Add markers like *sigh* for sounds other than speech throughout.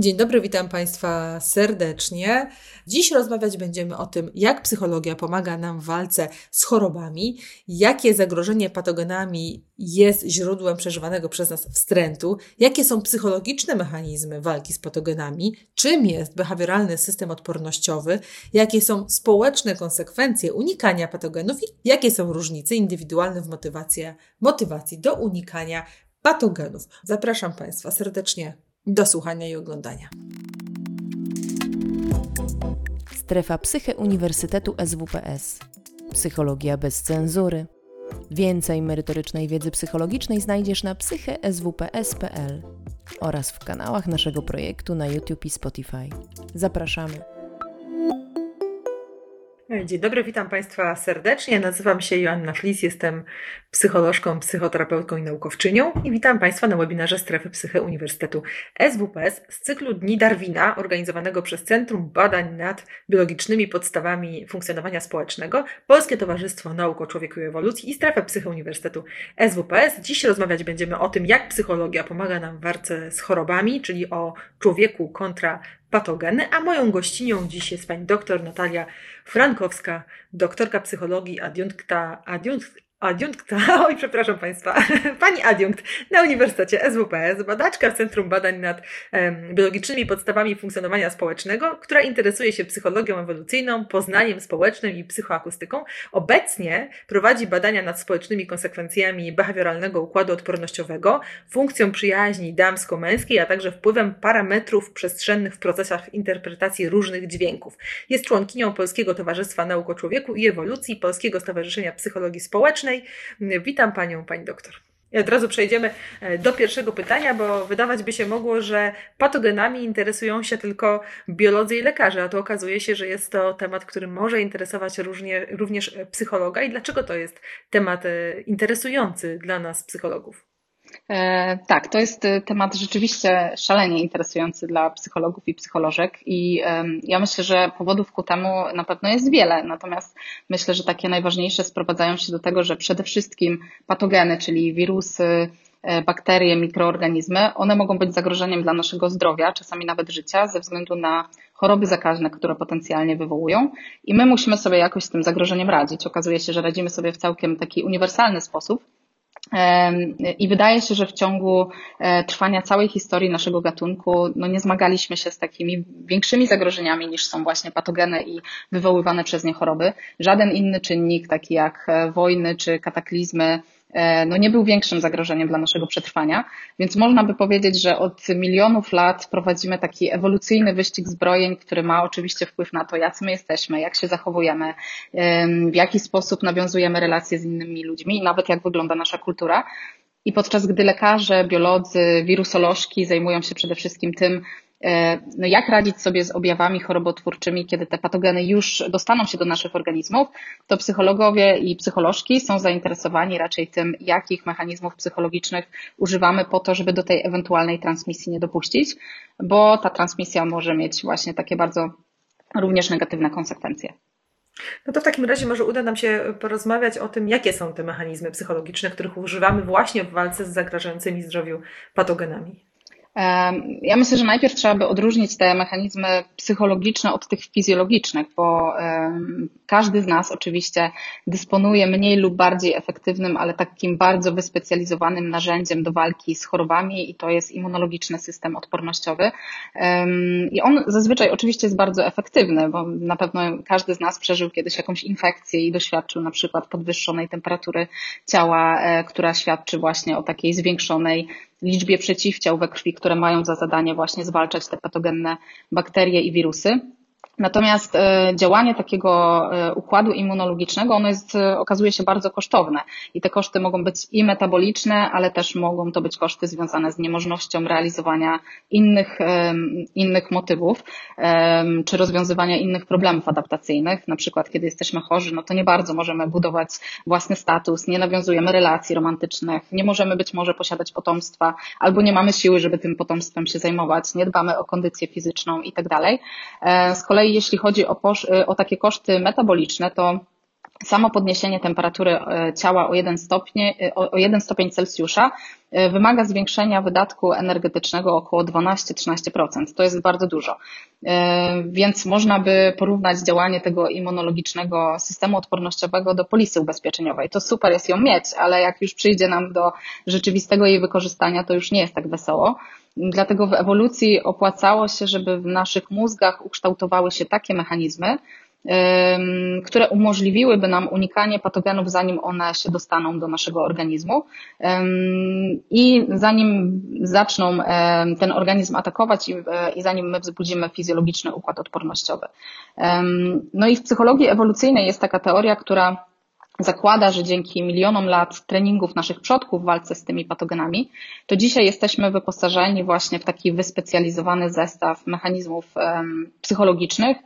Dzień dobry, witam Państwa serdecznie. Dziś rozmawiać będziemy o tym, jak psychologia pomaga nam w walce z chorobami, jakie zagrożenie patogenami jest źródłem przeżywanego przez nas wstrętu, jakie są psychologiczne mechanizmy walki z patogenami, czym jest behawioralny system odpornościowy, jakie są społeczne konsekwencje unikania patogenów i jakie są różnice indywidualne w motywacji, do unikania patogenów. Zapraszam Państwa serdecznie do słuchania i oglądania. Strefa Psyche Uniwersytetu SWPS. Psychologia bez cenzury. Więcej merytorycznej wiedzy psychologicznej znajdziesz na psycheswps.pl oraz w kanałach naszego projektu na YouTube i Spotify. Zapraszamy. Dzień dobry, witam Państwa serdecznie. Nazywam się Joanna Flis, jestem psycholożką, psychoterapeutką i naukowczynią i witam Państwa na webinarze Strefy Psyche Uniwersytetu SWPS z cyklu Dni Darwina organizowanego przez Centrum Badań nad Biologicznymi Podstawami Funkcjonowania Społecznego, Polskie Towarzystwo Nauk o Człowieku i Ewolucji i Strefę Psyche Uniwersytetu SWPS. Dziś rozmawiać będziemy o tym, jak psychologia pomaga nam w walce z chorobami, czyli o człowieku kontra patogeny, a moją gościnią dziś jest pani doktor Natalia Frankowska, doktorka psychologii, adiunkta, adiunkt, adiunkta, *laughs* oj przepraszam Państwa, *laughs* pani adiunkt na Uniwersytecie SWPS, badaczka w Centrum Badań nad um, Biologicznymi Podstawami Funkcjonowania Społecznego, która interesuje się psychologią ewolucyjną, poznaniem społecznym i psychoakustyką. Obecnie prowadzi badania nad społecznymi konsekwencjami behawioralnego układu odpornościowego, funkcją przyjaźni damsko-męskiej, a także wpływem parametrów przestrzennych w procesach interpretacji różnych dźwięków. Jest członkinią Polskiego Towarzystwa Nauk o Człowieku i Ewolucji, Polskiego Stowarzyszenia Psychologii Społecznej, Witam Panią, Pani doktor. I od razu przejdziemy e, do pierwszego pytania, bo wydawać by się mogło, że patogenami interesują się tylko biolodzy i lekarze, a to okazuje się, że jest to temat, który może interesować różnie, również psychologa. I dlaczego to jest temat e, interesujący dla nas, psychologów? E, tak, to jest e, temat rzeczywiście szalenie interesujący dla psychologów i psycholożek i ja myślę, że powodów ku temu na pewno jest wiele, natomiast myślę, że takie najważniejsze sprowadzają się do tego, że przede wszystkim patogeny, czyli wirusy, e, bakterie, mikroorganizmy, one mogą być zagrożeniem dla naszego zdrowia, czasami nawet życia, ze względu na choroby zakaźne, które potencjalnie wywołują. I my musimy sobie jakoś z tym zagrożeniem radzić. Okazuje się, że radzimy sobie w całkiem taki uniwersalny sposób, i wydaje się, że w ciągu e, trwania całej historii naszego gatunku no nie zmagaliśmy się z takimi większymi zagrożeniami niż są właśnie patogeny i wywoływane przez nie choroby. Żaden inny czynnik, taki jak e, wojny czy kataklizmy, no nie był większym zagrożeniem dla naszego przetrwania. Więc można by powiedzieć, że od milionów lat prowadzimy taki ewolucyjny wyścig zbrojeń, który ma oczywiście wpływ na to, jacy my jesteśmy, jak się zachowujemy, w jaki sposób nawiązujemy relacje z innymi ludźmi i nawet jak wygląda nasza kultura. I podczas gdy lekarze, biolodzy, wirusolożki zajmują się przede wszystkim tym, E, no jak radzić sobie z objawami chorobotwórczymi, kiedy te patogeny już dostaną się do naszych organizmów, to psychologowie i psycholożki są zainteresowani raczej tym, jakich mechanizmów psychologicznych używamy po to, żeby do tej ewentualnej transmisji nie dopuścić, bo ta transmisja może mieć właśnie takie bardzo również negatywne konsekwencje. No to w takim razie może uda nam się porozmawiać o tym, jakie są te mechanizmy psychologiczne, których używamy właśnie w walce z zagrażającymi zdrowiu patogenami. Ja myślę, że najpierw trzeba by odróżnić te mechanizmy psychologiczne od tych fizjologicznych, bo każdy z nas oczywiście dysponuje mniej lub bardziej efektywnym, ale takim bardzo wyspecjalizowanym narzędziem do walki z chorobami i to jest immunologiczny system odpornościowy. I on zazwyczaj oczywiście jest bardzo efektywny, bo na pewno każdy z nas przeżył kiedyś jakąś infekcję i doświadczył na przykład podwyższonej temperatury ciała, e, która świadczy właśnie o takiej zwiększonej liczbie przeciwciał we krwi, które mają za zadanie właśnie zwalczać te patogenne bakterie i wirusy. Natomiast e, działanie takiego e, układu immunologicznego, ono jest, e, okazuje się bardzo kosztowne i te koszty mogą być i metaboliczne, ale też mogą to być koszty związane z niemożnością realizowania innych, innych motywów, czy rozwiązywania innych problemów adaptacyjnych. Na przykład, kiedy jesteśmy chorzy, no to nie bardzo możemy budować własny status, nie nawiązujemy relacji romantycznych, nie możemy być może posiadać potomstwa, albo nie mamy siły, żeby tym potomstwem się zajmować, nie dbamy o kondycję fizyczną i tak dalej. Z kolei jeśli chodzi o, o takie koszty metaboliczne, to samo podniesienie temperatury e, ciała o 1 stopień, e, o 1 stopień Celsjusza e, wymaga zwiększenia wydatku energetycznego około 12-13%. To jest bardzo dużo. Więc można by porównać działanie tego immunologicznego systemu odpornościowego do polisy ubezpieczeniowej. To super jest ją mieć, ale jak już przyjdzie nam do rzeczywistego jej wykorzystania, to już nie jest tak wesoło. Dlatego w ewolucji opłacało się, żeby w naszych mózgach ukształtowały się takie mechanizmy, które umożliwiłyby nam unikanie patogenów, zanim one się dostaną do naszego organizmu i zanim zaczną ten organizm atakować i, e, i zanim my wzbudzimy fizjologiczny układ odpornościowy. No i w psychologii ewolucyjnej jest taka teoria, która zakłada, że dzięki milionom lat treningów naszych przodków w walce z tymi patogenami, to dzisiaj jesteśmy wyposażeni właśnie w taki wyspecjalizowany zestaw mechanizmów psychologicznych,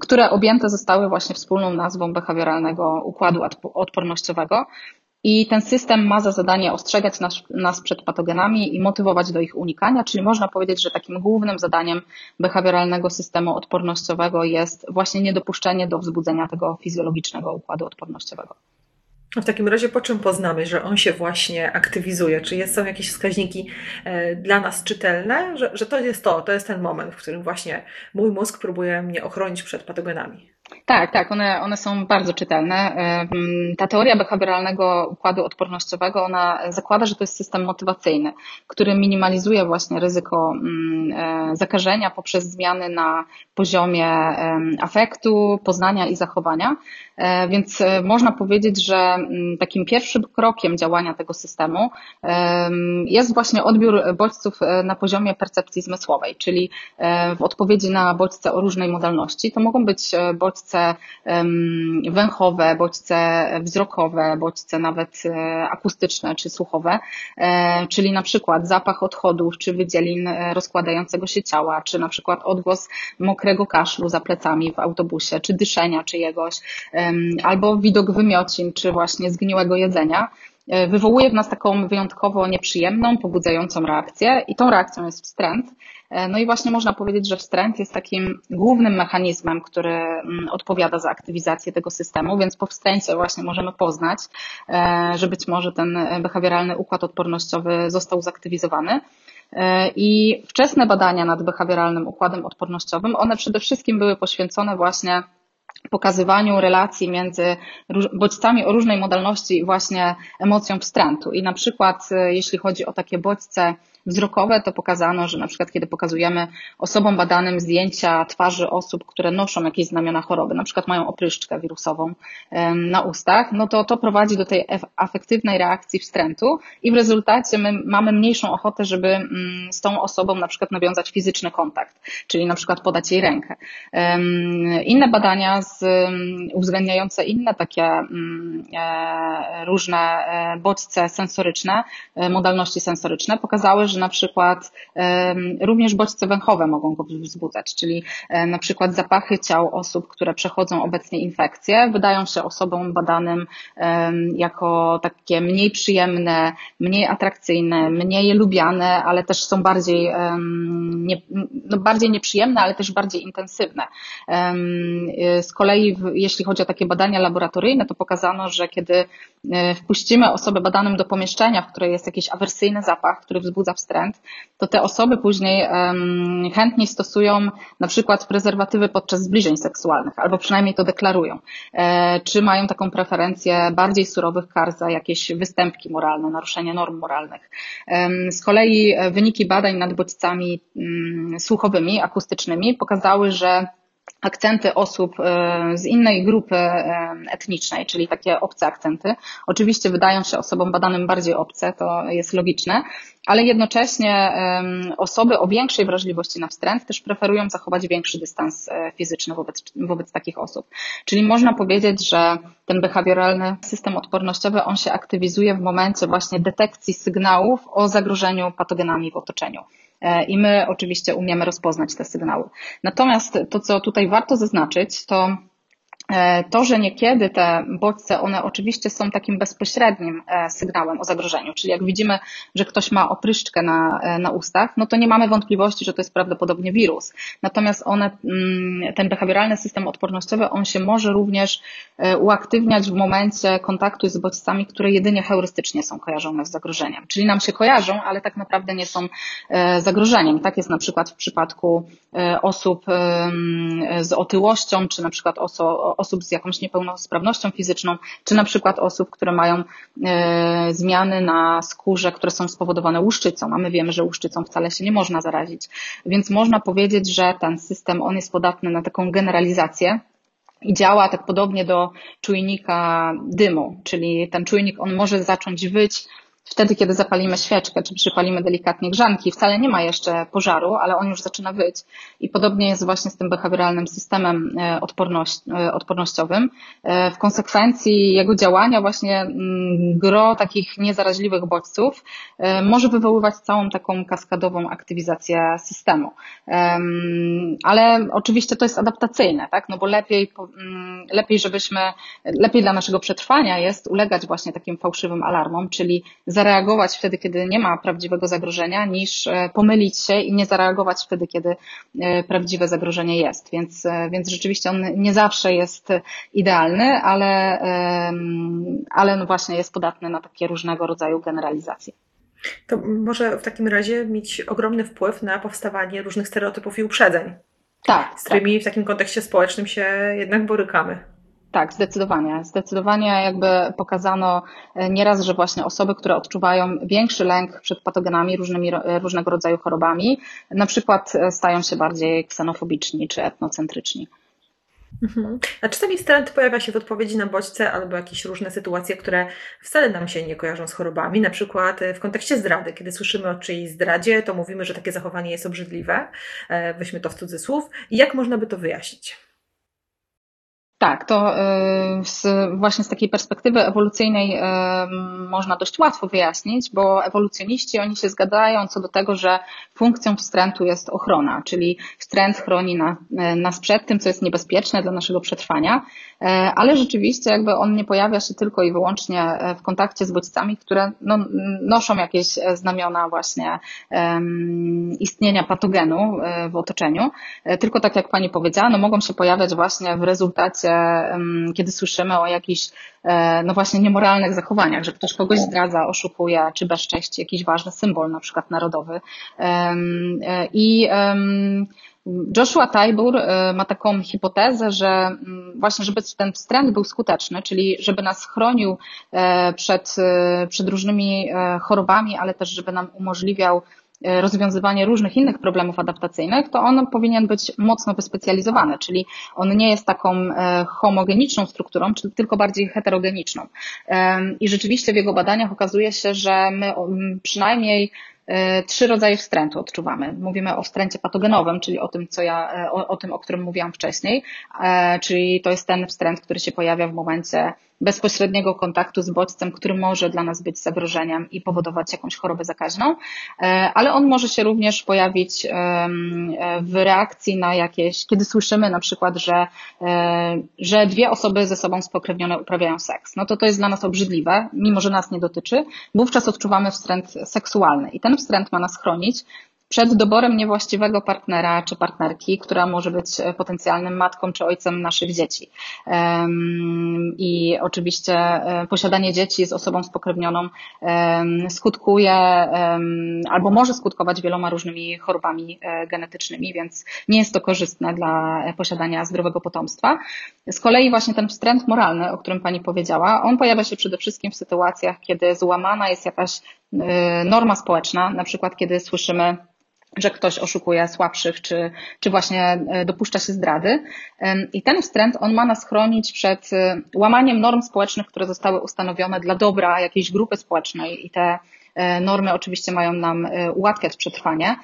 które objęte zostały właśnie wspólną nazwą behawioralnego układu odpornościowego. I ten system ma za zadanie ostrzegać nas, nas, przed patogenami i motywować do ich unikania, czyli można powiedzieć, że takim głównym zadaniem behawioralnego systemu odpornościowego jest właśnie niedopuszczenie do wzbudzenia tego fizjologicznego układu odpornościowego. W takim razie po czym poznamy, że on się właśnie aktywizuje? Czy są jakieś wskaźniki e, dla nas czytelne, że, że to jest to, to jest ten moment, w którym właśnie mój mózg próbuje mnie ochronić przed patogenami? Tak, tak, one, one są bardzo czytelne. Ta teoria behawioralnego układu odpornościowego, ona zakłada, że to jest system motywacyjny, który minimalizuje właśnie ryzyko mm, e, zakażenia poprzez zmiany na poziomie afektu, poznania i zachowania. E, więc e, można powiedzieć, że mm, takim pierwszym krokiem działania tego systemu jest właśnie odbiór bodźców na poziomie percepcji zmysłowej, czyli w odpowiedzi na bodźce o różnej modalności. To mogą być bodźce węchowe, bodźce wzrokowe, bodźce nawet e, akustyczne czy słuchowe, e, czyli na przykład zapach odchodów czy wydzielin e, rozkładającego się ciała, czy na przykład odgłos mokrego kaszlu za plecami w autobusie, czy dyszenia czyjegoś, albo widok wymiocin, czy właśnie zgniłego jedzenia wywołuje w nas taką wyjątkowo nieprzyjemną, pobudzającą reakcję i tą reakcją jest wstręt. E, no i właśnie można powiedzieć, że wstręt jest takim głównym mechanizmem, który mm, odpowiada za aktywizację tego systemu, więc po wstręcie właśnie możemy poznać, e, że być może ten behawioralny układ odpornościowy został zaktywizowany. E, I wczesne badania nad behawioralnym układem odpornościowym, one przede wszystkim były poświęcone właśnie pokazywaniu relacji między bodźcami o różnej modalności właśnie emocją wstrętu. I na przykład, jeśli chodzi o takie bodźce wzrokowe, to pokazano, że na przykład kiedy pokazujemy osobom badanym zdjęcia twarzy osób, które noszą jakieś znamiona choroby, na przykład mają opryszczkę wirusową na ustach, no to to prowadzi do tej afektywnej reakcji wstrętu i w rezultacie my mamy mniejszą ochotę, żeby mm, z tą osobą na przykład nawiązać fizyczny kontakt, czyli na przykład podać jej rękę. Inne badania z, uwzględniające inne takie mm, e, różne e, bodźce sensoryczne, e, modalności sensoryczne pokazały, że na przykład również bodźce węchowe mogą go wzbudzać, czyli na przykład zapachy ciał osób, które przechodzą obecnie infekcje, wydają się osobom badanym jako takie mniej przyjemne, mniej atrakcyjne, mniej lubiane, ale też są bardziej, nie, no bardziej nieprzyjemne, ale też bardziej intensywne. Z kolei, jeśli chodzi o takie badania laboratoryjne, to pokazano, że kiedy e, wpuścimy osobę badanym do pomieszczenia, w której jest jakiś awersyjny zapach, który wzbudza wstręt, to te osoby później chętniej stosują na przykład prezerwatywy podczas zbliżeń seksualnych, albo przynajmniej to deklarują. E, czy mają taką preferencję bardziej surowych kar za jakieś występki moralne, naruszenie norm moralnych. Z kolei e, wyniki badań nad bodźcami mm, słuchowymi, akustycznymi pokazały, że akcenty osób e, z innej grupy e, etnicznej, czyli takie obce akcenty. Oczywiście wydają się osobom badanym bardziej obce, to jest logiczne, ale jednocześnie osoby o większej wrażliwości na wstręt też preferują zachować większy dystans e, fizyczny wobec, wobec takich osób. Czyli można powiedzieć, że ten behawioralny system odpornościowy, on się aktywizuje w momencie właśnie detekcji sygnałów o zagrożeniu patogenami w otoczeniu. E, i my oczywiście umiemy rozpoznać te sygnały. Natomiast to, co tutaj warto zaznaczyć, to to, że niekiedy te bodźce, one oczywiście są takim bezpośrednim e, sygnałem o zagrożeniu, czyli jak widzimy, że ktoś ma opryszczkę na, e, na ustach, no to nie mamy wątpliwości, że to jest prawdopodobnie wirus. Natomiast one, mm, ten behawioralny system odpornościowy, on się może również uaktywniać w momencie kontaktu z bodźcami, które jedynie heurystycznie są kojarzone z zagrożeniem. Czyli nam się kojarzą, ale tak naprawdę nie są zagrożeniem. Tak jest na przykład w przypadku osób z otyłością, czy na przykład osób osób z jakąś niepełnosprawnością fizyczną, czy na przykład osób, które mają e, zmiany na skórze, które są spowodowane łuszczycą, a my wiemy, że łuszczycą wcale się nie można zarazić. Więc można powiedzieć, że ten system, on jest podatny na taką generalizację, i działa tak podobnie do czujnika dymu, czyli ten czujnik on może zacząć wyć wtedy, kiedy zapalimy świeczkę, czy przypalimy delikatnie grzanki, wcale nie ma jeszcze pożaru, ale on już zaczyna wyć. I podobnie jest właśnie z tym behawioralnym systemem e, e, odpornościowym. E, w konsekwencji jego działania właśnie mm, gro takich niezaraźliwych bodźców może wywoływać całą taką kaskadową aktywizację systemu. Ale oczywiście to jest adaptacyjne, tak? No bo lepiej, mm, lepiej żebyśmy, lepiej dla naszego przetrwania jest ulegać właśnie takim fałszywym alarmom, czyli zareagować wtedy, kiedy nie ma prawdziwego zagrożenia, niż e, pomylić się i nie zareagować wtedy, kiedy e, prawdziwe zagrożenie jest. Więc, e, więc rzeczywiście on nie zawsze jest idealny, ale, ale no właśnie jest podatny na takie różnego rodzaju generalizacje. To może w takim razie mieć ogromny wpływ na powstawanie różnych stereotypów i uprzedzeń. Tak. Z którymi tak. w takim kontekście społecznym się jednak borykamy. Tak, zdecydowanie. Zdecydowanie jakby pokazano e, nieraz, że właśnie osoby, które odczuwają większy lęk przed patogenami, różnymi, e, różnego rodzaju chorobami, na przykład e, stają się bardziej ksenofobiczni czy etnocentryczni. Mhm. A czasami trend pojawia się w odpowiedzi na bodźce albo jakieś różne sytuacje, które wcale nam się nie kojarzą z chorobami. Na przykład w kontekście zdrady. Kiedy słyszymy o czyjejś zdradzie, to mówimy, że takie zachowanie jest obrzydliwe. Weźmy to w cudzysłów. Jak można by to wyjaśnić? Tak, to y, z, właśnie z takiej perspektywy ewolucyjnej y, można dość łatwo wyjaśnić, bo ewolucjoniści oni się zgadzają co do tego, że funkcją wstrętu jest ochrona, czyli wstręt chroni y, nas przed tym, co jest niebezpieczne dla naszego przetrwania, ale rzeczywiście jakby on nie pojawia się tylko i wyłącznie w kontakcie z bodźcami, które no, noszą jakieś znamiona właśnie um, istnienia patogenu w otoczeniu, tylko tak jak Pani powiedziała, no mogą się pojawiać właśnie w rezultacie kiedy słyszymy o jakichś, e, no właśnie, niemoralnych zachowaniach, że ktoś kogoś zdradza, oszukuje, czy bezcześci jakiś ważny symbol, na przykład narodowy. E, I Joshua Taibur e, ma taką hipotezę, że mm, właśnie, żeby ten wstręt był skuteczny, czyli żeby nas chronił przed, przed różnymi chorobami, ale też żeby nam umożliwiał E, rozwiązywanie różnych innych problemów adaptacyjnych, to on powinien być mocno wyspecjalizowany, czyli on nie jest taką e, homogeniczną strukturą, tylko bardziej heterogeniczną. I rzeczywiście w jego badaniach okazuje się, że my przynajmniej E, trzy rodzaje wstrętu odczuwamy. Mówimy o wstręcie patogenowym, czyli o tym, co ja, e, o, o, tym, o którym mówiłam wcześniej, e, czyli to jest ten wstręt, który się pojawia w momencie bezpośredniego kontaktu z bodźcem, który może dla nas być zagrożeniem i powodować jakąś chorobę zakaźną, ale on może się również pojawić w reakcji na jakieś, kiedy słyszymy na przykład, że, że dwie osoby ze sobą spokrewnione uprawiają seks. No to to jest dla nas obrzydliwe, mimo że nas nie dotyczy. Wówczas odczuwamy wstręt seksualny i ten wstręt ma nas chronić przed doborem niewłaściwego partnera czy partnerki, która może być potencjalnym matką czy ojcem naszych dzieci. I oczywiście e, posiadanie dzieci z osobą spokrewnioną skutkuje albo może skutkować wieloma różnymi chorobami e, genetycznymi, więc nie jest to korzystne dla posiadania zdrowego potomstwa. Z kolei właśnie ten wstręt moralny, o którym Pani powiedziała, on pojawia się przede wszystkim w sytuacjach, kiedy złamana jest jakaś e, norma społeczna, na przykład kiedy słyszymy że ktoś oszukuje słabszych, czy, czy właśnie e, dopuszcza się zdrady. I ten wstręt, on ma nas chronić przed e, łamaniem norm społecznych, które zostały ustanowione dla dobra jakiejś grupy społecznej i te e, normy oczywiście mają nam ułatwiać przetrwanie.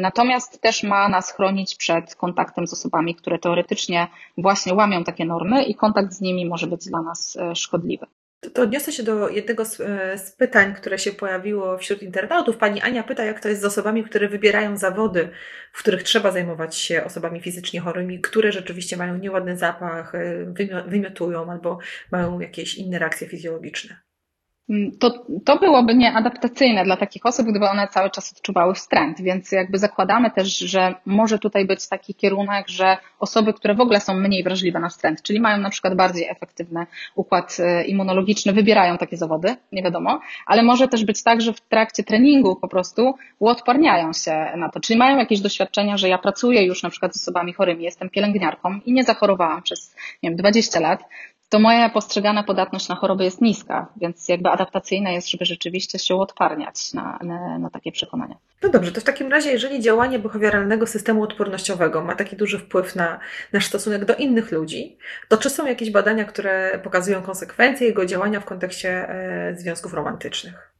Natomiast też ma nas chronić przed kontaktem z osobami, które teoretycznie właśnie łamią takie normy i kontakt z nimi może być dla nas szkodliwy. To odniosę się do jednego z, e, z, pytań, które się pojawiło wśród internautów. Pani Ania pyta, jak to jest z osobami, które wybierają zawody, w których trzeba zajmować się osobami fizycznie chorymi, które rzeczywiście mają nieładny zapach, e, wymiotują albo mają jakieś inne reakcje fizjologiczne. Mm, to, to byłoby nieadaptacyjne dla takich osób, gdyby one cały czas odczuwały wstręt, więc jakby zakładamy też, że może tutaj być taki kierunek, że osoby, które w ogóle są mniej wrażliwe na wstręt, czyli mają na przykład bardziej efektywny układ e, immunologiczny, wybierają takie zawody, nie wiadomo, ale może też być tak, że w trakcie treningu po prostu uodparniają się na to, czyli mają jakieś doświadczenia, że ja pracuję już na przykład z osobami chorymi, jestem pielęgniarką i nie zachorowałam przez, nie wiem, 20 lat, to moja postrzegana podatność na choroby jest niska, więc jakby adaptacyjna jest, żeby rzeczywiście się odparniać na, na, na, takie przekonania. No dobrze, to w takim razie, jeżeli działanie behawioralnego systemu odpornościowego ma taki duży wpływ na nasz stosunek do innych ludzi, to czy są jakieś badania, które pokazują konsekwencje jego działania w kontekście e, związków romantycznych?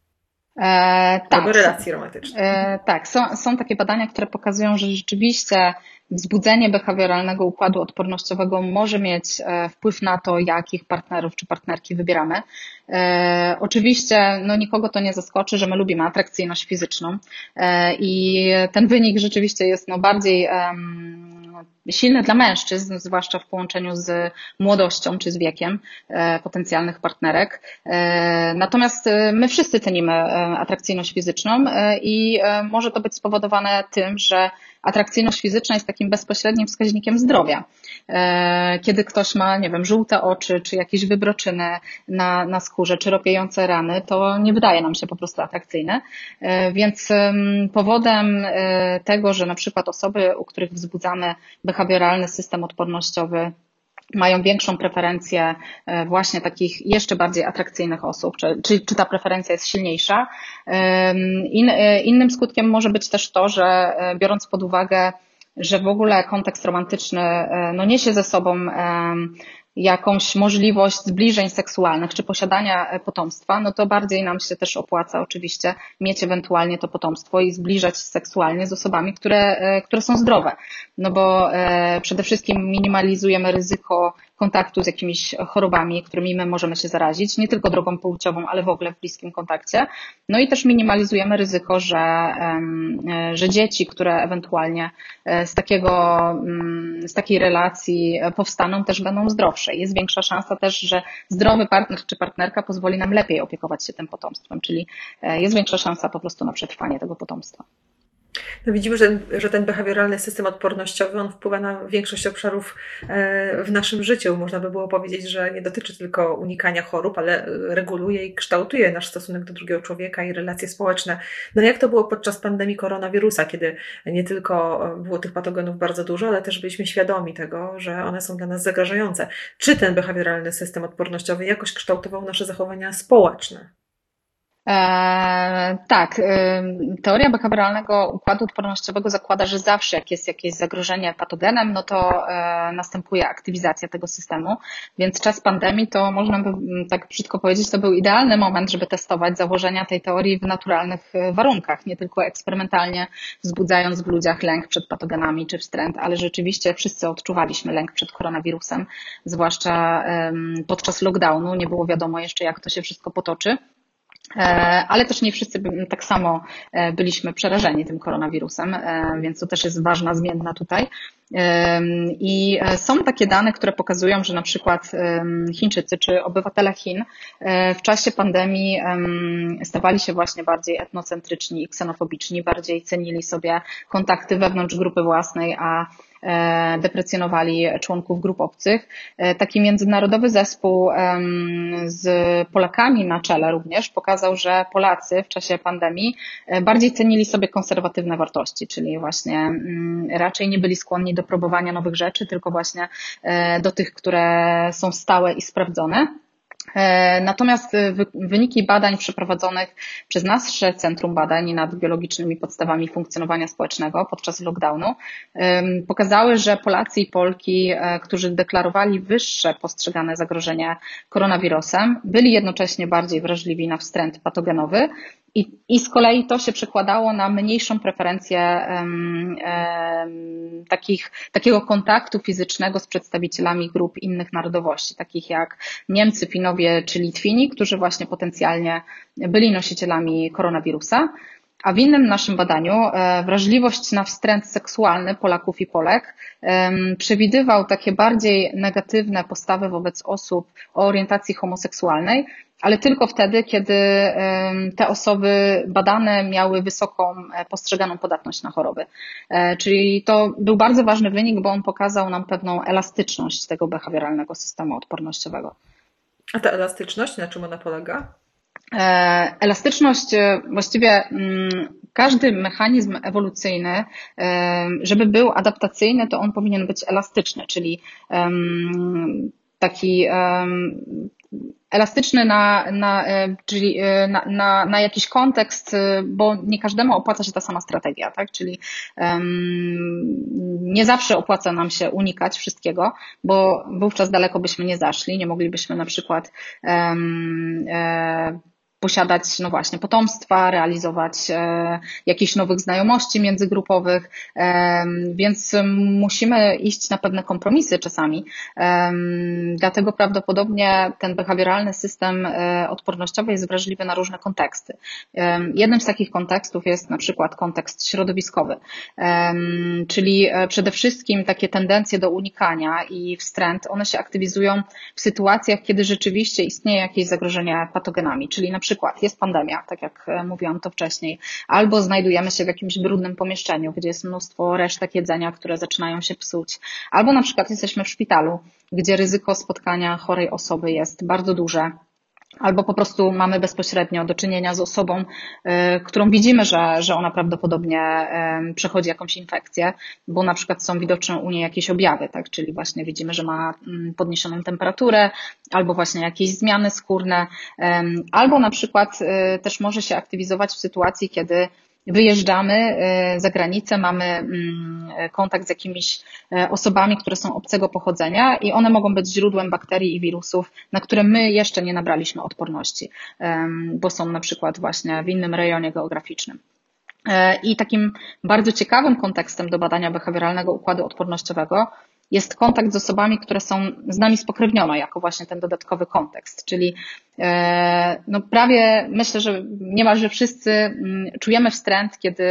E, tak. Albo relacji romantycznych. E, tak, są, są takie badania, które pokazują, że rzeczywiście wzbudzenie behawioralnego układu odpornościowego może mieć e, wpływ na to, jakich partnerów czy partnerki wybieramy. E, oczywiście no, nikogo to nie zaskoczy, że my lubimy atrakcyjność fizyczną e, i ten wynik rzeczywiście jest no, bardziej silny dla mężczyzn, zwłaszcza w połączeniu z młodością czy z wiekiem potencjalnych partnerek. Natomiast my wszyscy cenimy atrakcyjność fizyczną i może to być spowodowane tym, że atrakcyjność fizyczna jest takim bezpośrednim wskaźnikiem zdrowia. E, kiedy ktoś ma, nie wiem, żółte oczy, czy jakieś wybroczyny na, na skórze, czy ropiejące rany, to nie wydaje nam się po prostu atrakcyjne. E, więc powodem e, tego, że na przykład osoby, u których wzbudzamy behawioralny system odpornościowy, mają większą preferencję e, właśnie takich jeszcze bardziej atrakcyjnych osób, czy, czy, czy ta preferencja jest silniejsza. In, e, innym skutkiem może być też to, że e, biorąc pod uwagę, że w ogóle kontekst romantyczny no, niesie ze sobą jakąś możliwość zbliżeń seksualnych czy posiadania e, potomstwa, no to bardziej nam się też opłaca oczywiście mieć ewentualnie to potomstwo i zbliżać seksualnie z osobami, które, e, które są zdrowe. No bo e, przede wszystkim minimalizujemy ryzyko kontaktu z jakimiś chorobami, którymi my możemy się zarazić, nie tylko drogą płciową, ale w ogóle w bliskim kontakcie. No i też minimalizujemy ryzyko, że, że dzieci, które ewentualnie z, takiego, mm, z takiej relacji powstaną, też będą zdrowsze. Jest większa szansa też, że zdrowy partner czy partnerka pozwoli nam lepiej opiekować się tym potomstwem, czyli e, jest większa szansa po prostu na przetrwanie tego potomstwa. No widzimy, że, że ten behawioralny system odpornościowy on wpływa na większość obszarów e, w naszym życiu. Można by było powiedzieć, że nie dotyczy tylko unikania chorób, ale reguluje i kształtuje nasz stosunek do drugiego człowieka i relacje społeczne. No jak to było podczas pandemii koronawirusa, kiedy nie tylko było tych patogenów bardzo dużo, ale też byliśmy świadomi tego, że one są dla nas zagrażające. Czy ten behawioralny system odpornościowy jakoś kształtował nasze zachowania społeczne? E, tak, e, teoria behawioralnego układu odpornościowego zakłada, że zawsze jak jest jakieś zagrożenie patogenem, no to e, następuje aktywizacja tego systemu, więc czas pandemii to można by tak brzydko powiedzieć, to był idealny moment, żeby testować założenia tej teorii w naturalnych warunkach, nie tylko eksperymentalnie wzbudzając w ludziach lęk przed patogenami czy wstręt, ale rzeczywiście wszyscy odczuwaliśmy lęk przed koronawirusem, zwłaszcza podczas lockdownu, nie było wiadomo jeszcze jak to się wszystko potoczy. E, ale też nie wszyscy tak samo e, byliśmy przerażeni tym koronawirusem, e, więc to też jest ważna zmienna tutaj. I są takie dane, które pokazują, że na przykład Chińczycy czy obywatele Chin w czasie pandemii stawali się właśnie bardziej etnocentryczni i ksenofobiczni, bardziej cenili sobie kontakty wewnątrz grupy własnej, a E, deprecjonowali członków grup obcych. E, taki międzynarodowy zespół z Polakami na czele również pokazał, że Polacy w czasie pandemii e, bardziej cenili sobie konserwatywne wartości, czyli właśnie mm, raczej nie byli skłonni do próbowania nowych rzeczy, tylko właśnie do tych, które są stałe i sprawdzone. E, natomiast e, wyniki badań przeprowadzonych przez nasze Centrum Badań nad biologicznymi podstawami funkcjonowania społecznego podczas lockdownu pokazały, że Polacy i Polki, e, którzy deklarowali wyższe postrzegane zagrożenie koronawirusem, byli jednocześnie bardziej wrażliwi na wstręt patogenowy I, I z kolei to się przekładało na mniejszą preferencję um, um, takich, takiego kontaktu fizycznego z przedstawicielami grup innych narodowości, takich jak Niemcy, Finowie czy Litwini, którzy właśnie potencjalnie byli nosicielami koronawirusa. A w innym naszym badaniu e, wrażliwość na wstręt seksualny Polaków i Polek przewidywał takie bardziej negatywne postawy wobec osób o orientacji homoseksualnej, ale tylko wtedy, kiedy te osoby badane miały wysoką e, postrzeganą podatność na choroby. E, czyli to był bardzo ważny wynik, bo on pokazał nam pewną elastyczność tego behawioralnego systemu odpornościowego. A ta elastyczność, na czym ona polega? E, elastyczność, właściwie mm, każdy mechanizm ewolucyjny, żeby był adaptacyjny, to on powinien być elastyczny, czyli taki elastyczny na, na, e, czyli e, na, na, na, jakiś kontekst, e, bo nie każdemu opłaca się ta sama strategia, tak? Czyli um, nie zawsze opłaca nam się unikać wszystkiego, bo wówczas daleko byśmy nie zaszli, nie moglibyśmy na przykład um, posiadać, no właśnie, potomstwa, realizować e, jakieś nowych znajomości międzygrupowych, e, więc musimy iść na pewne kompromisy czasami. E, dlatego prawdopodobnie ten behawioralny system odpornościowy jest wrażliwy na różne konteksty. Jednym z takich kontekstów jest na przykład kontekst środowiskowy, czyli przede wszystkim takie tendencje do unikania i wstręt, one się aktywizują w sytuacjach, kiedy rzeczywiście istnieje jakieś zagrożenie patogenami, czyli na przykład przykład. Jest pandemia, tak jak e, mówiłam to wcześniej, albo znajdujemy się w jakimś brudnym pomieszczeniu, gdzie jest mnóstwo resztek jedzenia, które zaczynają się psuć, albo na przykład jesteśmy w szpitalu, gdzie ryzyko spotkania chorej osoby jest bardzo duże albo po prostu mamy bezpośrednio do czynienia z osobą, y, którą widzimy, że, że ona prawdopodobnie przechodzi jakąś infekcję, bo na przykład są widoczne u niej jakieś objawy, tak? czyli właśnie widzimy, że ma mm, podniesioną temperaturę, albo właśnie jakieś zmiany skórne, albo na przykład y, też może się aktywizować w sytuacji, kiedy wyjeżdżamy e, za granicę, mamy mm, kontakt z jakimiś e, osobami, które są obcego pochodzenia i one mogą być źródłem bakterii i wirusów, na które my jeszcze nie nabraliśmy odporności, bo są na przykład właśnie w innym rejonie geograficznym. E, I takim bardzo ciekawym kontekstem do badania behawioralnego układu odpornościowego jest kontakt z osobami, które są z nami spokrewnione, jako właśnie ten dodatkowy kontekst. Czyli no prawie myślę, że niemalże wszyscy mm, czujemy wstręt, kiedy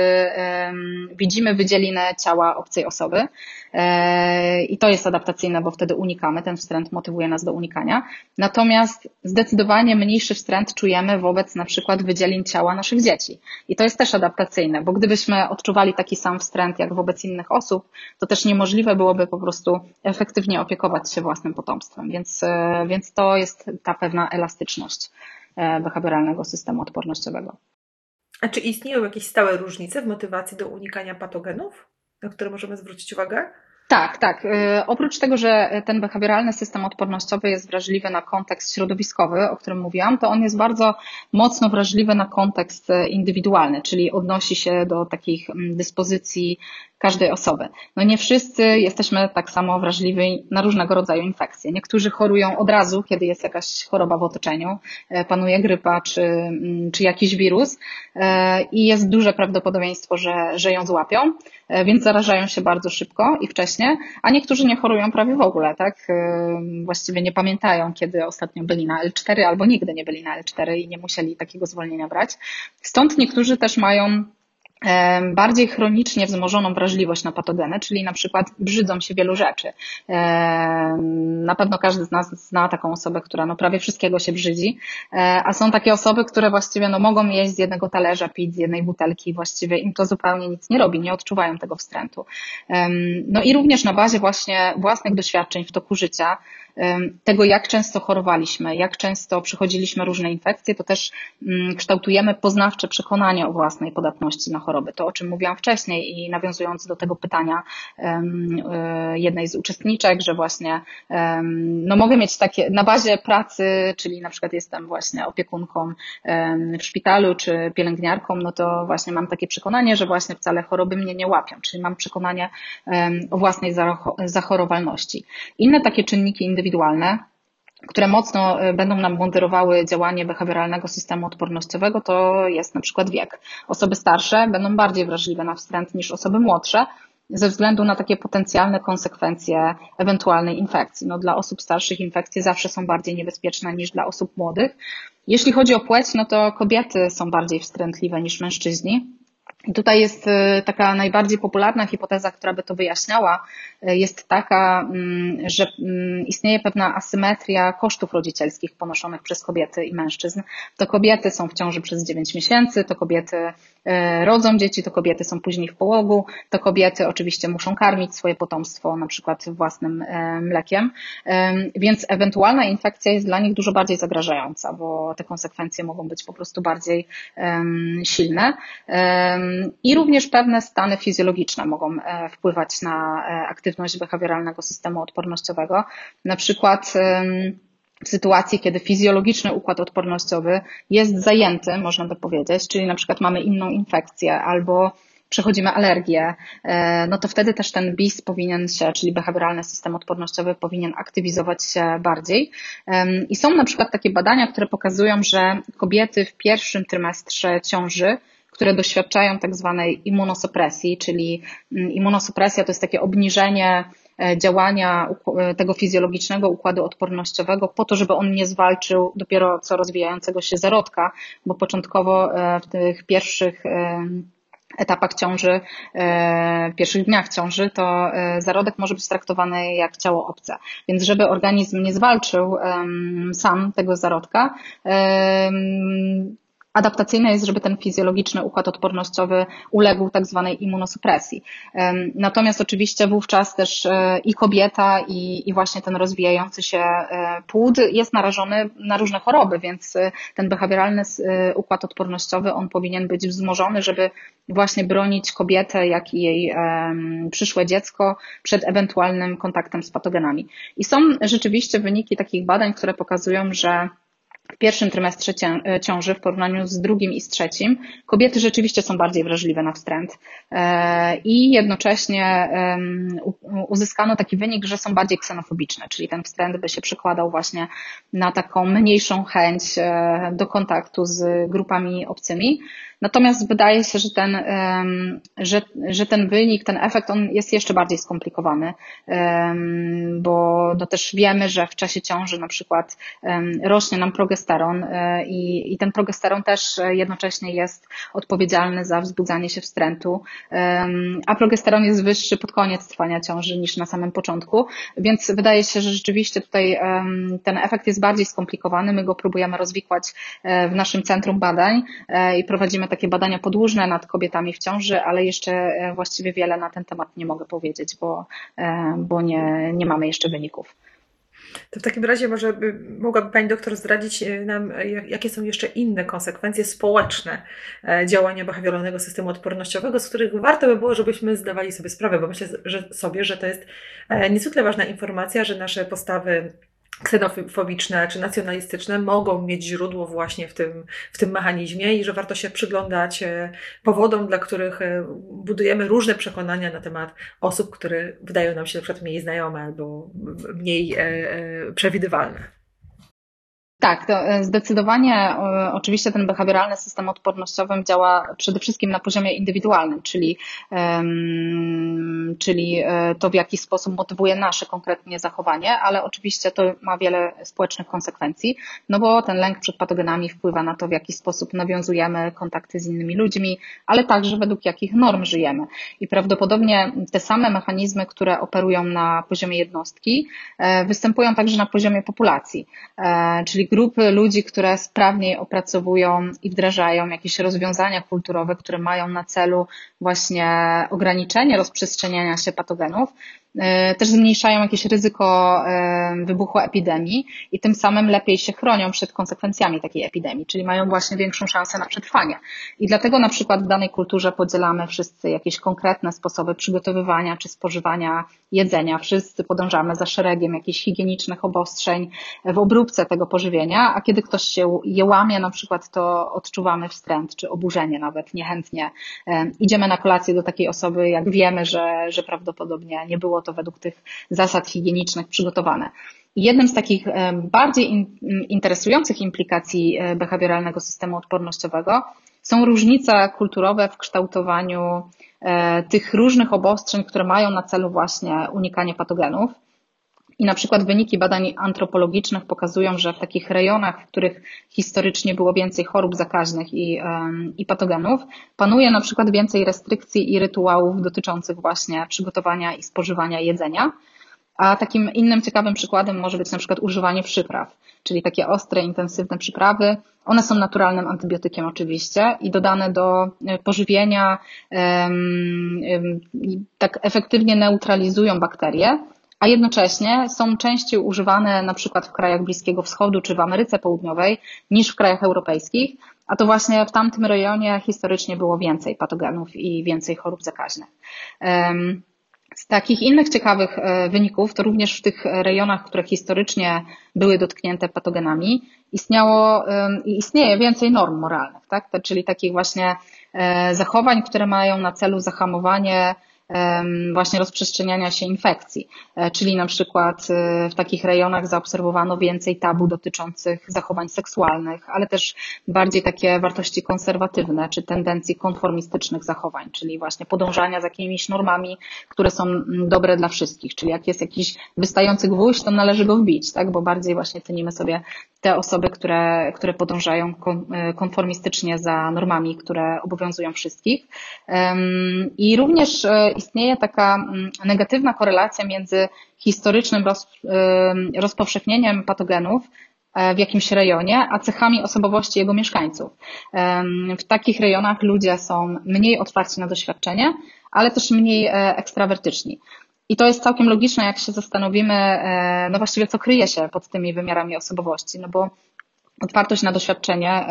widzimy wydzielinę ciała obcej osoby. E, I to jest adaptacyjne, bo wtedy unikamy, ten wstręt motywuje nas do unikania. Natomiast zdecydowanie mniejszy wstręt czujemy wobec na przykład wydzielin ciała naszych dzieci. I to jest też adaptacyjne, bo gdybyśmy odczuwali taki sam wstręt jak wobec innych osób, to też niemożliwe byłoby po prostu efektywnie opiekować się własnym potomstwem. Więc, e, więc to jest ta pewna elastyczność e, behawioralnego systemu odpornościowego. A czy istnieją jakieś stałe różnice w motywacji do unikania patogenów? na które możemy zwrócić uwagę? Tak, tak. Y, oprócz tego, że ten behawioralny system odpornościowy jest wrażliwy na kontekst środowiskowy, o którym mówiłam, to on jest bardzo mocno wrażliwy na kontekst indywidualny, czyli odnosi się do takich mm, dyspozycji każdej osoby. No nie wszyscy jesteśmy tak samo wrażliwi na różnego rodzaju infekcje. Niektórzy chorują od razu, kiedy jest jakaś choroba w otoczeniu, e, panuje grypa czy, mm, czy jakiś wirus e, i jest duże prawdopodobieństwo, że, że ją złapią, e, więc zarażają się bardzo szybko i wcześnie, a niektórzy nie chorują prawie w ogóle, tak? Właściwie nie pamiętają, kiedy ostatnio byli na L4 albo nigdy nie byli na L4 i nie musieli takiego zwolnienia brać. Stąd niektórzy też mają bardziej chronicznie wzmożoną wrażliwość na patogeny, czyli na przykład brzydzą się wielu rzeczy. Na pewno każdy z nas zna taką osobę, która no prawie wszystkiego się brzydzi, e, a są takie osoby, które właściwie no mogą jeść z jednego talerza, pić z jednej butelki, właściwie im to zupełnie nic nie robi, nie odczuwają tego wstrętu. No i również na bazie właśnie własnych doświadczeń w toku życia, tego, jak często chorowaliśmy, jak często przychodziliśmy różne infekcje, to też mm, kształtujemy poznawcze przekonanie o własnej podatności na choroby. To, o czym mówiłam wcześniej i nawiązując do tego pytania e, jednej z uczestniczek, że właśnie no mogę mieć takie, na bazie pracy, czyli na przykład jestem właśnie opiekunką w szpitalu czy pielęgniarką, no to właśnie mam takie przekonanie, że właśnie wcale choroby mnie nie łapią, czyli mam przekonanie o własnej zachorowalności. Inne takie czynniki indywidualne indywidualne które mocno będą nam moderowały działanie behawioralnego systemu odpornościowego, to jest na przykład wiek. Osoby starsze będą bardziej wrażliwe na wstręt niż osoby młodsze, ze względu na takie potencjalne konsekwencje ewentualnej infekcji. No, dla osób starszych infekcje zawsze są bardziej niebezpieczne niż dla osób młodych. Jeśli chodzi o płeć, no to kobiety są bardziej wstrętliwe niż mężczyźni. Tutaj jest y, taka najbardziej popularna hipoteza, która by to wyjaśniała, y, jest taka, mm, że mm, istnieje pewna asymetria kosztów rodzicielskich ponoszonych przez kobiety i mężczyzn. To kobiety są w ciąży przez 9 miesięcy, to kobiety y, rodzą dzieci, to kobiety są później w połogu, to kobiety oczywiście muszą karmić swoje potomstwo na przykład własnym mlekiem, więc ewentualna infekcja jest dla nich dużo bardziej zagrażająca, bo te konsekwencje mogą być po prostu bardziej silne. I również pewne stany fizjologiczne mogą e, wpływać na e, aktywność behawioralnego systemu odpornościowego. Na przykład w sytuacji, kiedy fizjologiczny układ odpornościowy jest zajęty, można by powiedzieć, czyli na przykład mamy inną infekcję albo przechodzimy alergię, e, no to wtedy też ten BIS powinien się, czyli behawioralny system odpornościowy powinien aktywizować się bardziej. I są na przykład takie badania, które pokazują, że kobiety w pierwszym trymestrze ciąży które doświadczają tak zwanej immunosupresji, czyli mm, immunosupresja to jest takie obniżenie e, działania e, tego fizjologicznego układu odpornościowego po to, żeby on nie zwalczył dopiero co rozwijającego się zarodka, bo początkowo e, w tych pierwszych etapach ciąży, pierwszych dniach ciąży, to zarodek może być traktowany jak ciało obce. Więc żeby organizm nie zwalczył sam tego zarodka, adaptacyjne jest, żeby ten fizjologiczny układ odpornościowy uległ tak zwanej immunosupresji. Natomiast oczywiście wówczas też e, i kobieta, i, i właśnie ten rozwijający się e, płód jest narażony na różne choroby, więc e, ten behawioralny układ odpornościowy, on powinien być wzmożony, żeby właśnie bronić kobietę, jak i jej przyszłe dziecko przed ewentualnym kontaktem z patogenami. I są rzeczywiście wyniki takich badań, które pokazują, że w pierwszym trymestrze e, ciąży w porównaniu z drugim i z trzecim, kobiety rzeczywiście są bardziej wrażliwe na wstręt. E, I jednocześnie uzyskano taki wynik, że są bardziej ksenofobiczne, czyli ten wstręt by się przekładał właśnie na taką mniejszą chęć e, do kontaktu z grupami obcymi. Natomiast wydaje się, że ten, że, że ten wynik, ten efekt, on jest jeszcze bardziej skomplikowany, bo no też wiemy, że w czasie ciąży na przykład rośnie nam progesteron e, i, i ten progesteron też jednocześnie jest odpowiedzialny za wzbudzanie się wstrętu, a progesteron jest wyższy pod koniec trwania ciąży niż na samym początku, więc wydaje się, że rzeczywiście tutaj ten efekt jest bardziej skomplikowany. My go próbujemy rozwikłać e, w naszym centrum badań e, i prowadzimy takie badania podłużne nad kobietami w ciąży, ale jeszcze e, właściwie wiele na ten temat nie mogę powiedzieć, bo, e, bo nie, nie mamy jeszcze wyników. To w takim razie może by, mogłaby Pani doktor zdradzić e, nam, jakie są jeszcze inne konsekwencje społeczne działania behawioralnego systemu odpornościowego, z których warto by było, żebyśmy zdawali sobie sprawę, bo myślę że sobie, że to jest niezwykle ważna informacja, że nasze postawy ksenofobiczne czy nacjonalistyczne mogą mieć źródło właśnie w tym, w tym mechanizmie i że warto się przyglądać e, powodom, dla których e, budujemy różne przekonania na temat osób, które wydają nam się na przykład mniej znajome albo mniej e, przewidywalne. Tak, to e, zdecydowanie e, oczywiście ten behawioralny system odpornościowy działa przede wszystkim na poziomie indywidualnym, czyli, czyli e, to w jaki sposób motywuje nasze konkretnie zachowanie, ale oczywiście to ma wiele społecznych konsekwencji, no bo ten lęk przed patogenami wpływa na to, w jaki sposób nawiązujemy kontakty z innymi ludźmi, ale także według jakich norm żyjemy. I prawdopodobnie te same mechanizmy, które operują na poziomie jednostki, występują także na poziomie populacji, czyli grupy ludzi, które sprawniej opracowują i wdrażają jakieś rozwiązania kulturowe, które mają na celu właśnie ograniczenie rozprzestrzeniania się patogenów, też zmniejszają jakieś ryzyko e, wybuchu epidemii i tym samym lepiej się chronią przed konsekwencjami takiej epidemii, czyli mają właśnie większą szansę na przetrwanie. I dlatego na przykład w danej kulturze podzielamy wszyscy jakieś konkretne sposoby przygotowywania czy spożywania jedzenia. Wszyscy podążamy za szeregiem jakichś higienicznych obostrzeń w obróbce tego pożywienia, a kiedy ktoś się je łamie na przykład, to odczuwamy wstręt czy oburzenie nawet niechętnie. E, idziemy na kolację do takiej osoby, jak wiemy, że, że prawdopodobnie nie było to według tych zasad higienicznych przygotowane. Jednym z takich bardziej interesujących implikacji behawioralnego systemu odpornościowego są różnice kulturowe w kształtowaniu tych różnych obostrzeń, które mają na celu właśnie unikanie patogenów. I na przykład wyniki badań antropologicznych pokazują, że w takich rejonach, w których historycznie było więcej chorób zakaźnych i, i patogenów, panuje na przykład więcej restrykcji i rytuałów dotyczących właśnie przygotowania i spożywania jedzenia. A takim innym ciekawym przykładem może być na przykład używanie przypraw, czyli takie ostre, intensywne przyprawy. One są naturalnym antybiotykiem oczywiście i dodane do e, pożywienia tak efektywnie neutralizują bakterie, a jednocześnie są częściej używane na przykład w krajach Bliskiego Wschodu czy w Ameryce Południowej niż w krajach europejskich, a to właśnie w tamtym rejonie historycznie było więcej patogenów i więcej chorób zakaźnych. Z takich innych ciekawych e, wyników, to również w tych rejonach, które historycznie były dotknięte patogenami, istniało i istnieje więcej norm moralnych, tak? czyli takich właśnie e, zachowań, które mają na celu zahamowanie właśnie rozprzestrzeniania się infekcji. E, czyli na przykład e, w takich rejonach zaobserwowano więcej tabu dotyczących zachowań seksualnych, ale też bardziej takie wartości konserwatywne czy tendencji konformistycznych zachowań, czyli właśnie podążania za jakimiś normami, które są dobre dla wszystkich. Czyli jak jest jakiś wystający gwóźdź, to należy go wbić, tak? bo bardziej właśnie cenimy sobie te osoby, które, które podążają e, konformistycznie za normami, które obowiązują wszystkich. I również istnieje taka mm, negatywna korelacja między historycznym roz, rozpowszechnieniem patogenów e, w jakimś rejonie, a cechami osobowości jego mieszkańców. W takich rejonach ludzie są mniej otwarci na doświadczenie, ale też mniej e, ekstrawertyczni. I to jest całkiem logiczne, jak się zastanowimy, e, no właściwie co kryje się pod tymi wymiarami osobowości, no bo otwartość na doświadczenie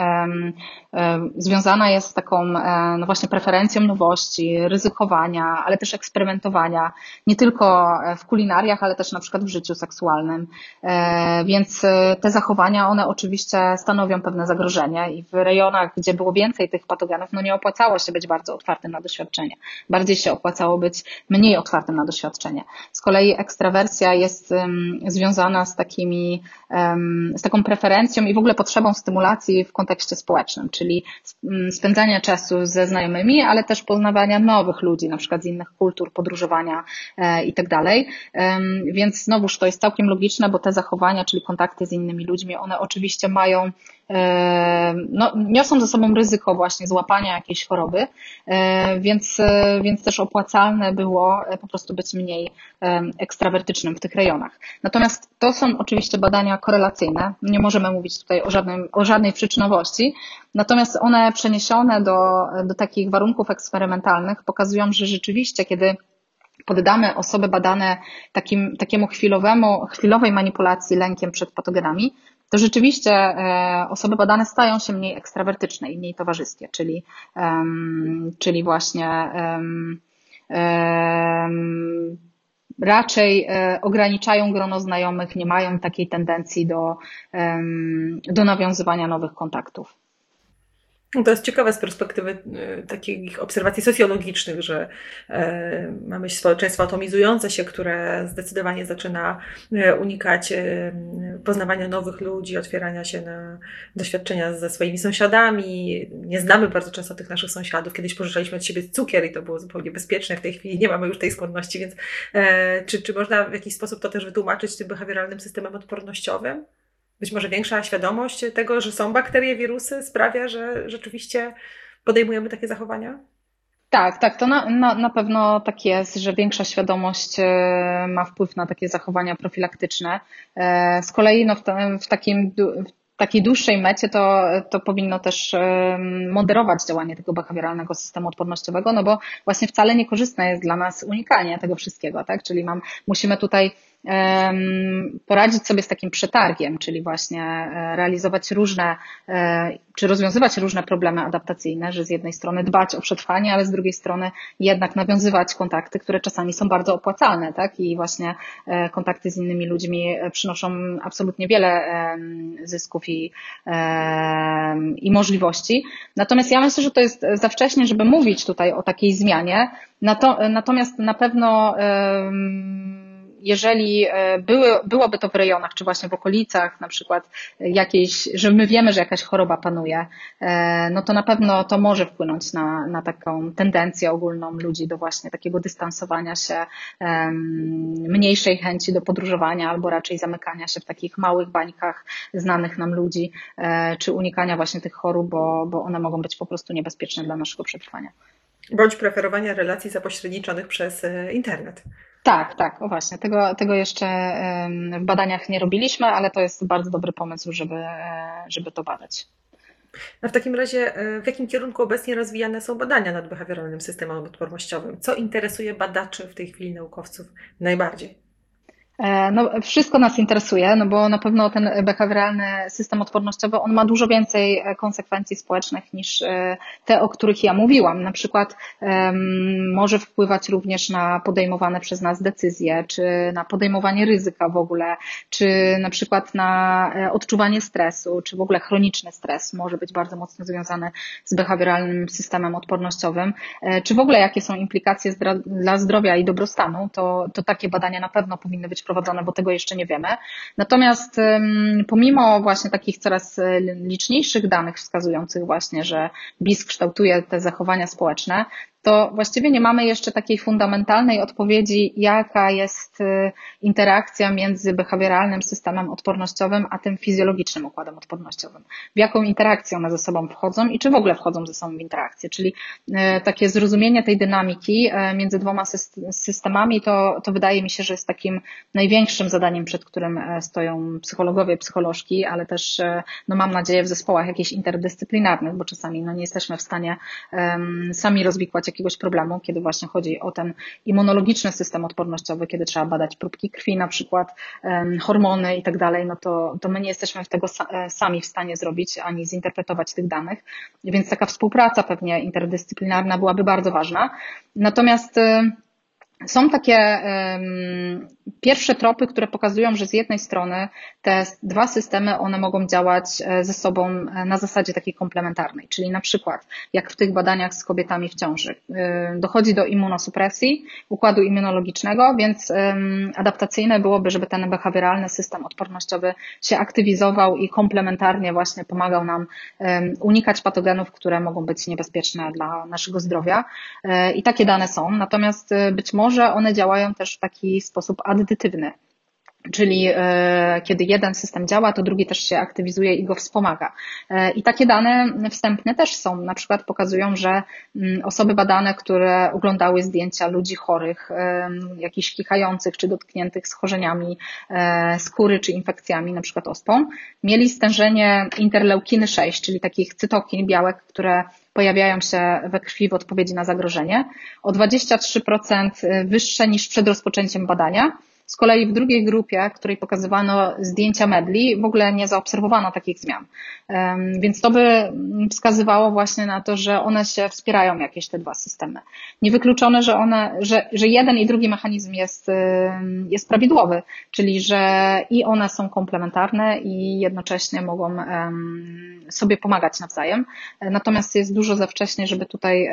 związana jest z taką e, no właśnie preferencją nowości, ryzykowania, ale też eksperymentowania, nie tylko w kulinariach, ale też na przykład w życiu seksualnym. E, więc e, te zachowania, one oczywiście stanowią pewne zagrożenie i w rejonach, gdzie było więcej tych patogenów, no nie opłacało się być bardzo otwartym na doświadczenie. Bardziej się opłacało być mniej otwartym na doświadczenie. Z kolei ekstrawersja jest związana z takimi, z taką preferencją i w ogóle potrzebą stymulacji w kontekście społecznym, czyli mm, spędzania czasu ze znajomymi, ale też poznawania nowych ludzi, na przykład z innych kultur, podróżowania e, i tak dalej. Więc znowuż to jest całkiem logiczne, bo te zachowania, czyli kontakty z innymi ludźmi, one oczywiście mają no, niosą ze sobą ryzyko właśnie złapania jakiejś choroby, e, więc, e, więc też opłacalne było po prostu być mniej ekstrawertycznym w tych rejonach. Natomiast to są oczywiście badania korelacyjne. Nie możemy mówić tutaj o, żadnym, o żadnej przyczynowości, natomiast one przeniesione do, do takich warunków eksperymentalnych pokazują, że rzeczywiście, kiedy poddamy osoby badane takim, takiemu chwilowemu, chwilowej manipulacji lękiem przed patogenami, to rzeczywiście e, osoby badane stają się mniej ekstrawertyczne i mniej towarzyskie, czyli, czyli właśnie raczej e, ograniczają grono znajomych, nie mają takiej tendencji do, do nawiązywania nowych kontaktów. No to jest ciekawe z perspektywy y, takich obserwacji socjologicznych, że y, mamy społeczeństwo atomizujące się, które zdecydowanie zaczyna y, unikać poznawania nowych ludzi, otwierania się na doświadczenia ze swoimi sąsiadami. Nie znamy bardzo często tych naszych sąsiadów. Kiedyś pożyczaliśmy od siebie cukier i to było zupełnie bezpieczne. W tej chwili nie mamy już tej skłonności, więc czy, czy można w jakiś sposób to też wytłumaczyć tym behawioralnym systemem odpornościowym? Być może większa świadomość tego, że są bakterie, wirusy, sprawia, że rzeczywiście podejmujemy takie zachowania? Tak, tak, to na, na, na pewno tak jest, że większa świadomość e, ma wpływ na takie zachowania profilaktyczne. E, z kolei no, w, w takim w takiej dłuższej mecie to, to powinno też moderować działanie tego behawioralnego systemu odpornościowego, no bo właśnie wcale niekorzystne jest dla nas unikanie tego wszystkiego, tak? Czyli mam, musimy tutaj poradzić sobie z takim przetargiem, czyli właśnie e, realizować różne, e, czy rozwiązywać różne problemy adaptacyjne, że z jednej strony dbać o przetrwanie, ale z drugiej strony jednak nawiązywać kontakty, które czasami są bardzo opłacalne, tak? I właśnie e, kontakty z innymi ludźmi przynoszą absolutnie wiele zysków i, i możliwości. Natomiast ja myślę, że to jest za wcześnie, żeby mówić tutaj o takiej zmianie. Natomiast na pewno jeżeli były, byłoby to w rejonach, czy właśnie w okolicach, na przykład jakiejś, że my wiemy, że jakaś choroba panuje, no to na pewno to może wpłynąć na, na taką tendencję ogólną ludzi do właśnie takiego dystansowania się, mniejszej chęci do podróżowania albo raczej zamykania się w takich małych bańkach znanych nam ludzi, czy unikania właśnie tych chorób, bo, bo one mogą być po prostu niebezpieczne dla naszego przetrwania. Bądź preferowania relacji zapośredniczonych przez e, internet. Tak, tak, o właśnie. Tego, tego jeszcze w badaniach nie robiliśmy, ale to jest bardzo dobry pomysł, żeby, e, żeby to badać. A w takim razie, e, w jakim kierunku obecnie rozwijane są badania nad behawioralnym systemem odpornościowym? Co interesuje badaczy w tej chwili naukowców najbardziej? E, no, wszystko nas interesuje, no bo na pewno ten behawioralny system odpornościowy, on ma dużo więcej e, konsekwencji społecznych niż e, te, o których ja mówiłam. Na przykład um, może wpływać również na podejmowane przez nas decyzje, czy na podejmowanie ryzyka w ogóle, czy na przykład na odczuwanie stresu, czy w ogóle chroniczny stres może być bardzo mocno związany z behawioralnym systemem odpornościowym, czy w ogóle jakie są implikacje dla zdrowia i dobrostanu, to, to takie badania na pewno powinny być prowadzone, bo tego jeszcze nie wiemy. Natomiast pomimo właśnie takich coraz e, liczniejszych danych wskazujących właśnie, że BIS kształtuje te zachowania społeczne, to właściwie nie mamy jeszcze takiej fundamentalnej odpowiedzi, jaka jest y, interakcja między behawioralnym systemem odpornościowym a tym fizjologicznym układem odpornościowym. W jaką interakcję one ze sobą wchodzą i czy w ogóle wchodzą ze sobą w interakcję. Czyli y, takie zrozumienie tej dynamiki y, między dwoma systemami, to, to wydaje mi się, że jest takim największym zadaniem, przed którym stoją psychologowie, psycholożki, ale też, no mam nadzieję, w zespołach jakichś interdyscyplinarnych, bo czasami no, nie jesteśmy w stanie um, sami rozwikłać jakiegoś problemu, kiedy właśnie chodzi o ten immunologiczny system odpornościowy, kiedy trzeba badać próbki krwi na przykład, hormony i tak dalej, no to, to my nie jesteśmy tego e, sami w stanie zrobić, ani zinterpretować tych danych, więc taka współpraca pewnie interdyscyplinarna byłaby bardzo ważna. Natomiast y, są takie um, pierwsze tropy, które pokazują, że z jednej strony te dwa systemy, one mogą działać e, ze sobą e, na zasadzie takiej komplementarnej, czyli na przykład jak w tych badaniach z kobietami w ciąży e, dochodzi do immunosupresji układu immunologicznego, więc um, adaptacyjne byłoby, żeby ten behawioralny system odpornościowy się aktywizował i komplementarnie właśnie pomagał nam um, unikać patogenów, które mogą być niebezpieczne dla naszego zdrowia. I takie dane są, natomiast być może może one działają też w taki sposób addytywny. Czyli e, kiedy jeden system działa, to drugi też się aktywizuje i go wspomaga. E, I takie dane wstępne też są. Na przykład pokazują, że mm, osoby badane, które oglądały zdjęcia ludzi chorych, jakichś kichających czy dotkniętych schorzeniami e, skóry czy infekcjami, na przykład ospą, mieli stężenie interleukiny 6, czyli takich cytokin, białek, które pojawiają się we krwi w odpowiedzi na zagrożenie, o 23% wyższe niż przed rozpoczęciem badania. Z kolei w drugiej grupie, której pokazywano zdjęcia medli, w ogóle nie zaobserwowano takich zmian. Więc to by wskazywało właśnie na to, że one się wspierają, jakieś te dwa systemy. Niewykluczone, że one, że, że jeden i drugi mechanizm jest, jest prawidłowy, czyli że i one są komplementarne i jednocześnie mogą sobie pomagać nawzajem. Natomiast jest dużo za wcześnie, żeby tutaj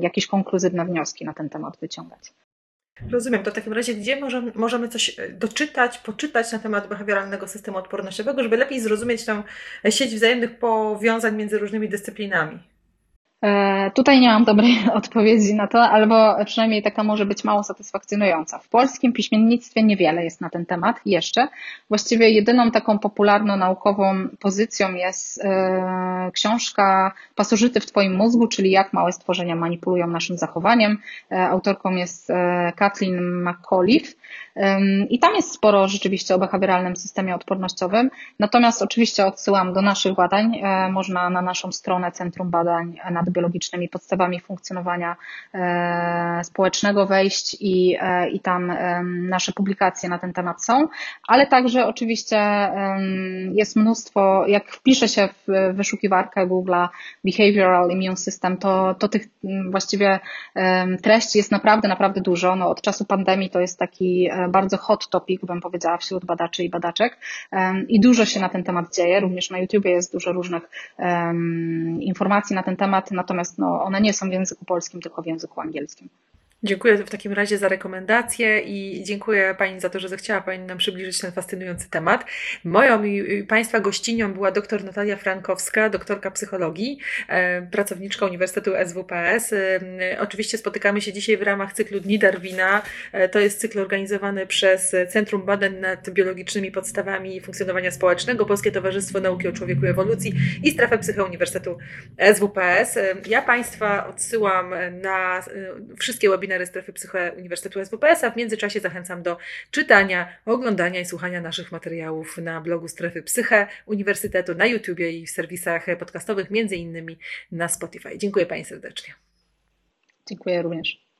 jakieś konkluzywne wnioski na ten temat wyciągać. Rozumiem. To w takim razie, gdzie możemy, możemy coś e, doczytać, poczytać na temat behawioralnego systemu odpornościowego, żeby lepiej zrozumieć tę sieć wzajemnych powiązań między różnymi dyscyplinami? E, tutaj nie mam dobrej *laughs* odpowiedzi na to, albo przynajmniej taka może być mało satysfakcjonująca. W polskim piśmiennictwie niewiele jest na ten temat jeszcze. Właściwie jedyną taką popularno-naukową pozycją jest e, książka Pasożyty w Twoim mózgu, czyli jak małe stworzenia manipulują naszym zachowaniem. E, autorką jest Kathleen McAuliffe. I tam jest sporo rzeczywiście o behawioralnym systemie odpornościowym. Natomiast oczywiście odsyłam do naszych badań. Można na naszą stronę Centrum Badań nad biologicznymi podstawami funkcjonowania e, społecznego wejść i, e, i tam nasze publikacje na ten temat są, ale także oczywiście jest mnóstwo, jak wpisze się w wyszukiwarkę Google'a Behavioral Immune System, to, to tych właściwie treści jest naprawdę, naprawdę dużo. No, od czasu pandemii to jest taki e, bardzo hot topic, bym powiedziała, wśród badaczy i badaczek i dużo się na ten temat dzieje. Również na YouTubie jest dużo różnych informacji na ten temat, natomiast no, one nie są w języku polskim, tylko w języku angielskim. Dziękuję w takim razie za rekomendacje i dziękuję Pani za to, że zechciała Pani nam przybliżyć ten fascynujący temat. Moją i Państwa gościnią była dr Natalia Frankowska, doktorka psychologii, e, pracowniczka Uniwersytetu SWPS. E, oczywiście spotykamy się dzisiaj w ramach cyklu Dni Darwina. E, to jest cykl organizowany przez Centrum Badań nad Biologicznymi Podstawami Funkcjonowania Społecznego, Polskie Towarzystwo Nauki o Człowieku i Ewolucji i Strefę Psycho Uniwersytetu SWPS. Ja Państwa odsyłam na wszystkie webinary webinary Strefy Psyche Uniwersytetu SWPS, a w międzyczasie zachęcam do czytania, oglądania i słuchania naszych materiałów na blogu Strefy Psyche Uniwersytetu, na YouTubie i w serwisach podcastowych, między innymi na Spotify. Dziękuję Pani serdecznie. Dziękuję również.